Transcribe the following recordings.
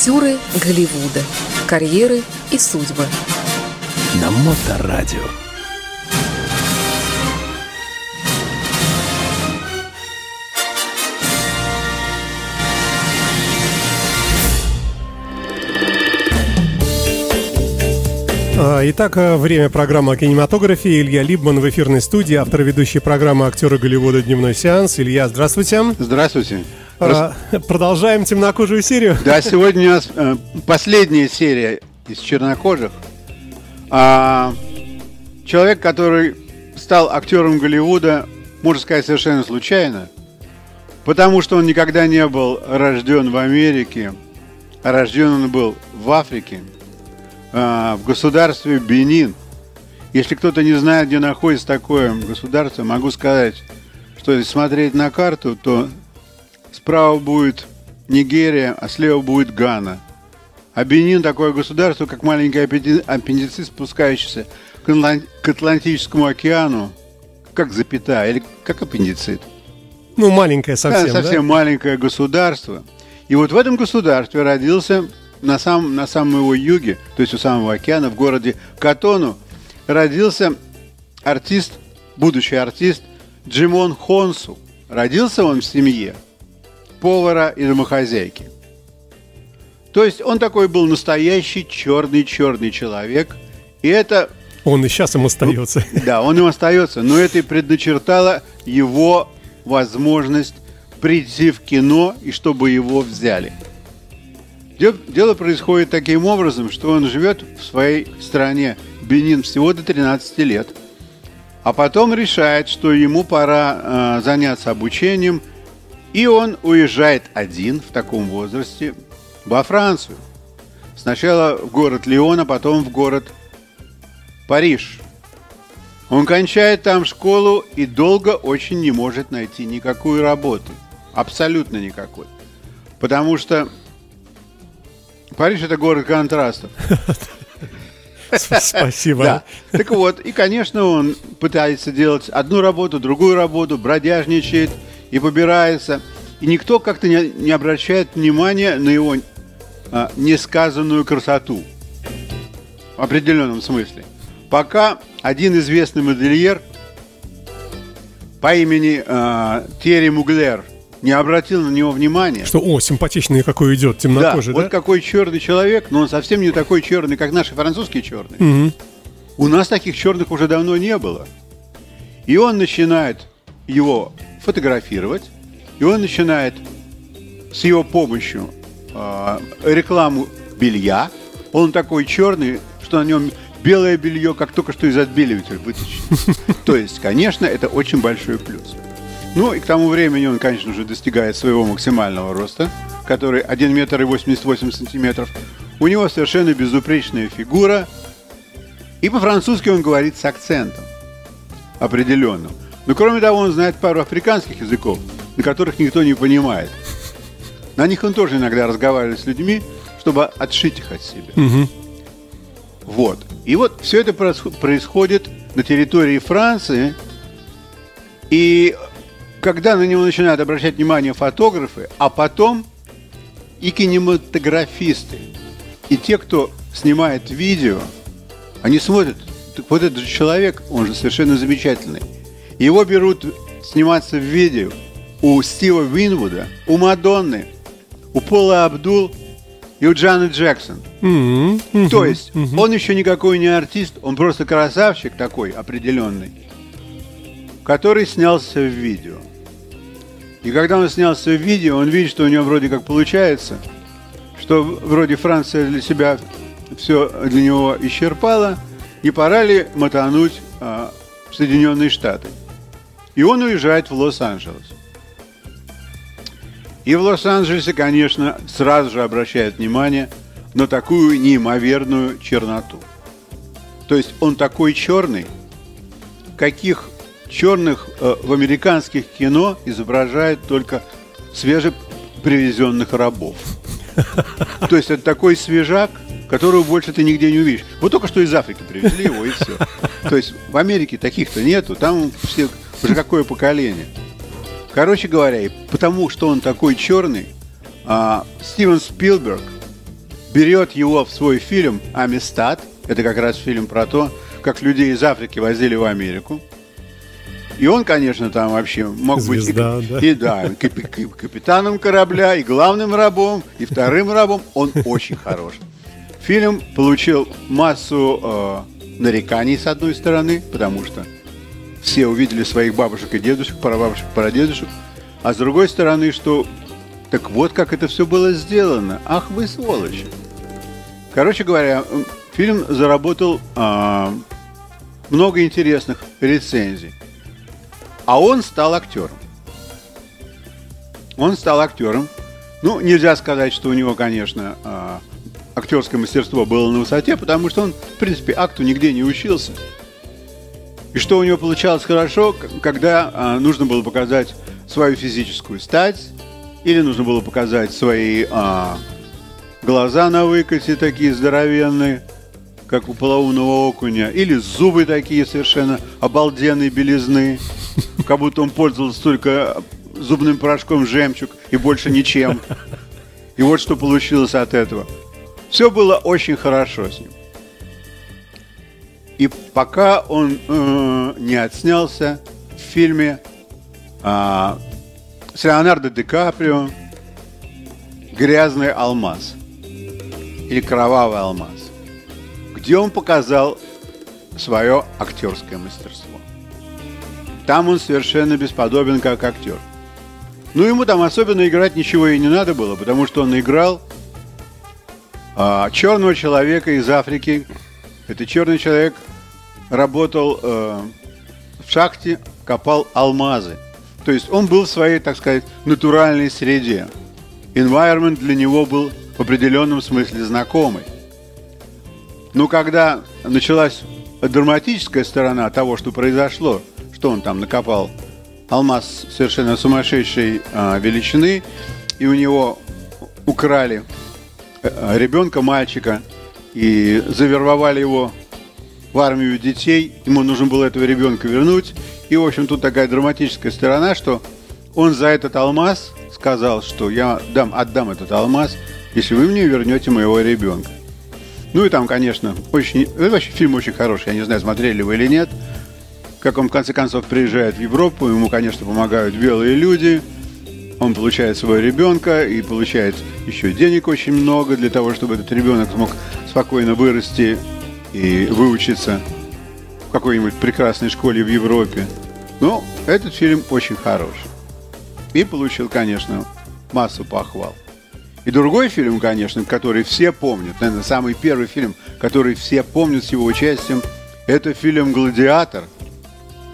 Актеры Голливуда. Карьеры и судьбы. На Моторадио. А, итак, э, время программы о кинематографе. Илья Либман в эфирной студии, автор ведущей программы «Актеры Голливуда. Дневной сеанс». Илья, здравствуйте. Здравствуйте. А, продолжаем темнокожую серию. Да, сегодня у нас э, последняя серия из чернокожих. А, человек, который стал актером Голливуда, можно сказать, совершенно случайно, потому что он никогда не был рожден в Америке, а рожден он был в Африке – а, в государстве Бенин. Если кто-то не знает, где находится такое государство, могу сказать, что если смотреть на карту, то справа будет Нигерия, а слева будет Гана. А Бенин такое государство, как маленький аппендицит, спускающийся к Атлантическому океану, как запятая, или как аппендицит. Ну, маленькое совсем, да? Совсем да? маленькое государство. И вот в этом государстве родился на самом, на самом его юге, то есть у самого океана, в городе Катону, родился артист, будущий артист Джимон Хонсу. Родился он в семье повара и домохозяйки. То есть он такой был настоящий черный-черный человек. И это... Он и сейчас им остается. Да, он им остается. Но это и предначертало его возможность прийти в кино и чтобы его взяли. Дело происходит таким образом, что он живет в своей стране, Бенин, всего до 13 лет. А потом решает, что ему пора э, заняться обучением, и он уезжает один в таком возрасте во Францию. Сначала в город Лион, а потом в город Париж. Он кончает там школу и долго очень не может найти никакую работу. Абсолютно никакой. Потому что Париж это город контрастов. Спасибо. Да. Так вот, и, конечно, он пытается делать одну работу, другую работу, бродяжничает и побирается. И никто как-то не, не обращает внимания на его а, несказанную красоту. В определенном смысле. Пока один известный модельер по имени а, Терри Муглер – не обратил на него внимания. Что, о, симпатичный какой идет, темнокожий, да? да? вот какой черный человек, но он совсем не такой черный, как наши французские черные. Угу. У нас таких черных уже давно не было. И он начинает его фотографировать, и он начинает с его помощью э, рекламу белья. Он такой черный, что на нем белое белье, как только что из отбеливателя вытащено. То есть, конечно, это очень большой плюс. Ну и к тому времени он, конечно же, достигает своего максимального роста, который 1 метр и 88 сантиметров. У него совершенно безупречная фигура. И по-французски он говорит с акцентом определенным. Но кроме того, он знает пару африканских языков, на которых никто не понимает. На них он тоже иногда разговаривает с людьми, чтобы отшить их от себя. Угу. Вот. И вот все это происходит на территории Франции. И когда на него начинают обращать внимание фотографы, а потом и кинематографисты, и те, кто снимает видео, они смотрят, вот этот человек, он же совершенно замечательный. Его берут сниматься в видео у Стива Винвуда, у Мадонны, у Пола Абдул и у Джаны Джексон. Mm-hmm. Mm-hmm. То есть mm-hmm. он еще никакой не артист, он просто красавчик такой определенный, который снялся в видео. И когда он снялся в видео, он видит, что у него вроде как получается, что вроде Франция для себя все для него исчерпала, и пора ли мотануть а, в Соединенные Штаты. И он уезжает в Лос-Анджелес. И в Лос-Анджелесе, конечно, сразу же обращает внимание на такую неимоверную черноту. То есть он такой черный, каких черных э, в американских кино изображают только свежепривезенных рабов. То есть это такой свежак, которого больше ты нигде не увидишь. Вот только что из Африки привезли его, и все. То есть в Америке таких-то нету, там все уже какое поколение. Короче говоря, потому что он такой черный, а, Стивен Спилберг берет его в свой фильм «Амистад». Это как раз фильм про то, как людей из Африки возили в Америку. И он, конечно, там вообще мог Звезда, быть и, да. и да, кап- капитаном корабля, и главным рабом, и вторым рабом. Он очень хорош. Фильм получил массу э, нареканий с одной стороны, потому что все увидели своих бабушек и дедушек, прабабушек, прадедушек, а с другой стороны, что так вот как это все было сделано. Ах вы сволочи. Короче говоря, фильм заработал а, много интересных рецензий. А он стал актером. Он стал актером. Ну, нельзя сказать, что у него, конечно, а, актерское мастерство было на высоте, потому что он, в принципе, акту нигде не учился. И что у него получалось хорошо, когда а, нужно было показать свою физическую стать, или нужно было показать свои а, глаза на выкате такие здоровенные, как у полоумного окуня, или зубы такие совершенно обалденные белизны, как будто он пользовался только зубным порошком жемчуг и больше ничем. И вот что получилось от этого. Все было очень хорошо с ним. И пока он э, не отснялся в фильме а, с Леонардо Ди Каприо «Грязный алмаз» или «Кровавый алмаз», где он показал свое актерское мастерство. Там он совершенно бесподобен как актер. Ну, ему там особенно играть ничего и не надо было, потому что он играл а, черного человека из Африки. Это черный человек работал э, в шахте, копал алмазы. То есть он был в своей, так сказать, натуральной среде. Environment для него был в определенном смысле знакомый. Но когда началась драматическая сторона того, что произошло, что он там накопал алмаз совершенно сумасшедшей а, величины, и у него украли э, ребенка, мальчика, и завербовали его в армию детей. Ему нужно было этого ребенка вернуть. И, в общем, тут такая драматическая сторона, что он за этот алмаз сказал, что я дам, отдам этот алмаз, если вы мне вернете моего ребенка. Ну и там, конечно, очень... Вообще фильм очень хороший. Я не знаю, смотрели вы или нет. Как он, в конце концов, приезжает в Европу, ему, конечно, помогают белые люди. Он получает своего ребенка и получает еще денег очень много для того, чтобы этот ребенок смог спокойно вырасти и выучиться в какой-нибудь прекрасной школе в Европе. Но этот фильм очень хороший. И получил, конечно, массу похвал. И другой фильм, конечно, который все помнят, наверное, самый первый фильм, который все помнят с его участием, это фильм «Гладиатор».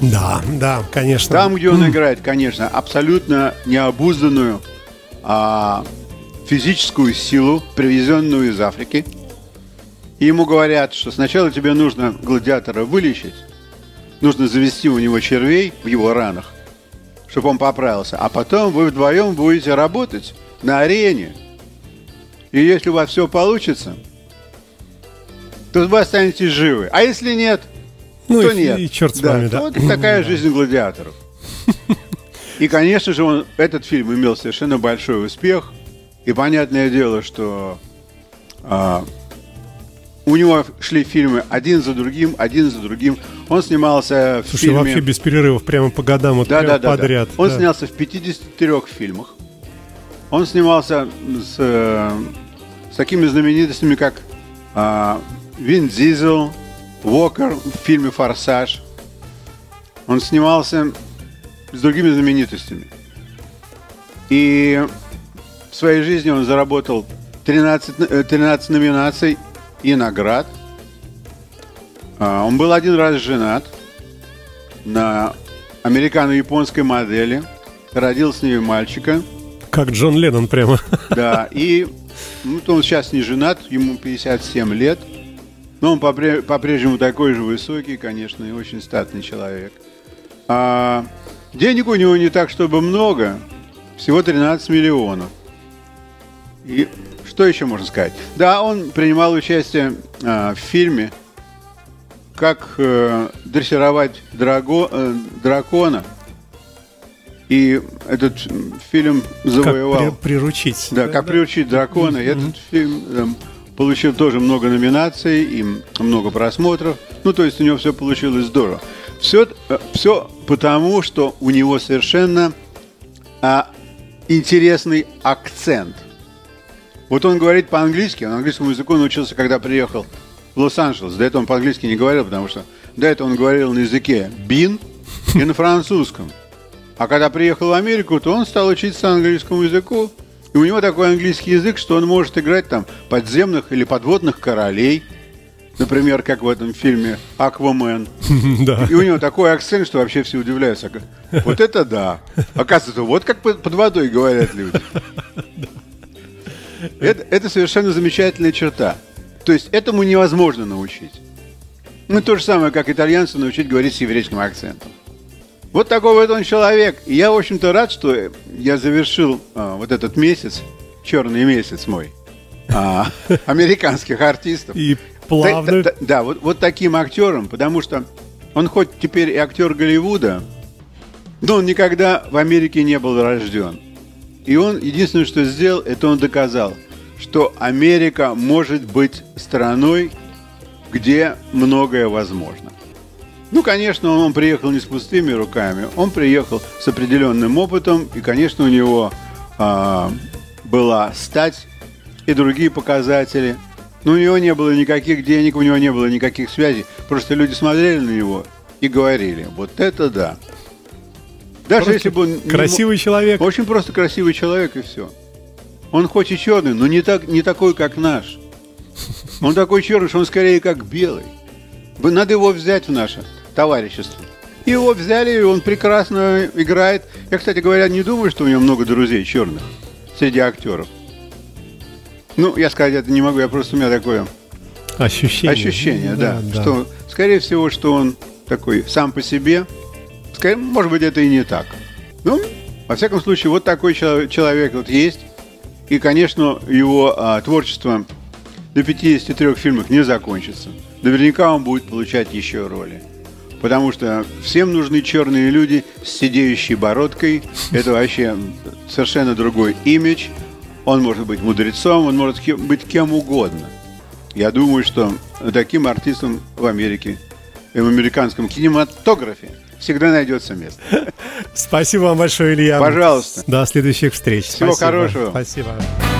Да, да, конечно. Там, где он играет, конечно, абсолютно необузданную а, физическую силу, привезенную из Африки. И ему говорят, что сначала тебе нужно гладиатора вылечить, нужно завести у него червей в его ранах, чтобы он поправился, а потом вы вдвоем будете работать на арене. И если у вас все получится, то вы останетесь живы. А если нет, Ну то и, нет. и черт с Да, вами, да. Вот такая жизнь гладиаторов. И, конечно же, он, этот фильм имел совершенно большой успех. И понятное дело, что а, у него шли фильмы один за другим, один за другим. Он снимался в Слушай, фильме... вообще без перерывов, прямо по годам, вот Да, прямо да, да, подряд. да. Он да. снялся в 53 фильмах. Он снимался с, э, с такими знаменитостями, как а, Вин Дизел, Уокер в фильме «Форсаж». Он снимался с другими знаменитостями. И в своей жизни он заработал 13, э, 13 номинаций и наград. А, Он был один раз женат на американо-японской модели. Родил с ней мальчика. Как Джон Леннон прямо. Да, и ну, он сейчас не женат, ему 57 лет. Но он попре- по-прежнему такой же высокий, конечно, и очень статный человек. А денег у него не так, чтобы много. Всего 13 миллионов. И что еще можно сказать? Да, он принимал участие а, в фильме «Как э, дрессировать драго- э, дракона». И этот фильм Как завоевал... при- приручить. Да, как приучить дракона. И Этот фильм эм, получил тоже много номинаций и много просмотров. Ну, то есть у него все получилось здорово. Все, э, все потому, что у него совершенно а, интересный акцент. Вот он говорит по-английски, он английскому языку научился, когда приехал в Лос-Анджелес. До этого он по-английски не говорил, потому что до этого он говорил на языке бин и на французском. А когда приехал в Америку, то он стал учиться английскому языку. И у него такой английский язык, что он может играть там подземных или подводных королей. Например, как в этом фильме «Аквамен». Да. И у него такой акцент, что вообще все удивляются. Вот это да. Оказывается, вот как под водой говорят люди. Это, это совершенно замечательная черта. То есть этому невозможно научить. Ну, то же самое, как итальянцу научить говорить с еврейским акцентом. Вот такой вот он человек. И я, в общем-то, рад, что я завершил а, вот этот месяц, черный месяц мой, а, американских артистов. И плавно. Да, да, да вот, вот таким актером, потому что он хоть теперь и актер Голливуда, но он никогда в Америке не был рожден. И он единственное, что сделал, это он доказал, что Америка может быть страной, где многое возможно. Ну, конечно, он приехал не с пустыми руками, он приехал с определенным опытом, и, конечно, у него а, была стать и другие показатели. Но у него не было никаких денег, у него не было никаких связей. Просто люди смотрели на него и говорили, вот это да. Даже просто если бы он... Красивый не... человек. Очень просто красивый человек, и все. Он хоть и черный, но не, так, не такой, как наш. Он такой черный, что он скорее как белый. Надо его взять в наше товарищество. Его взяли, и он прекрасно играет. Я, кстати говоря, не думаю, что у него много друзей черных среди актеров. Ну, я сказать это не могу, я просто у меня такое ощущение, ощущение да, да, да. что, скорее всего, что он такой сам по себе. Скорее, может быть, это и не так. Ну, во всяком случае, вот такой человек вот есть. И, конечно, его а, творчество до 53 фильмов не закончится. Наверняка он будет получать еще роли. Потому что всем нужны черные люди с сидеющей бородкой. Это вообще совершенно другой имидж. Он может быть мудрецом, он может быть кем угодно. Я думаю, что таким артистам в Америке и в американском кинематографе всегда найдется место. Спасибо вам большое, Илья. Пожалуйста. До следующих встреч. Всего Спасибо. хорошего. Спасибо.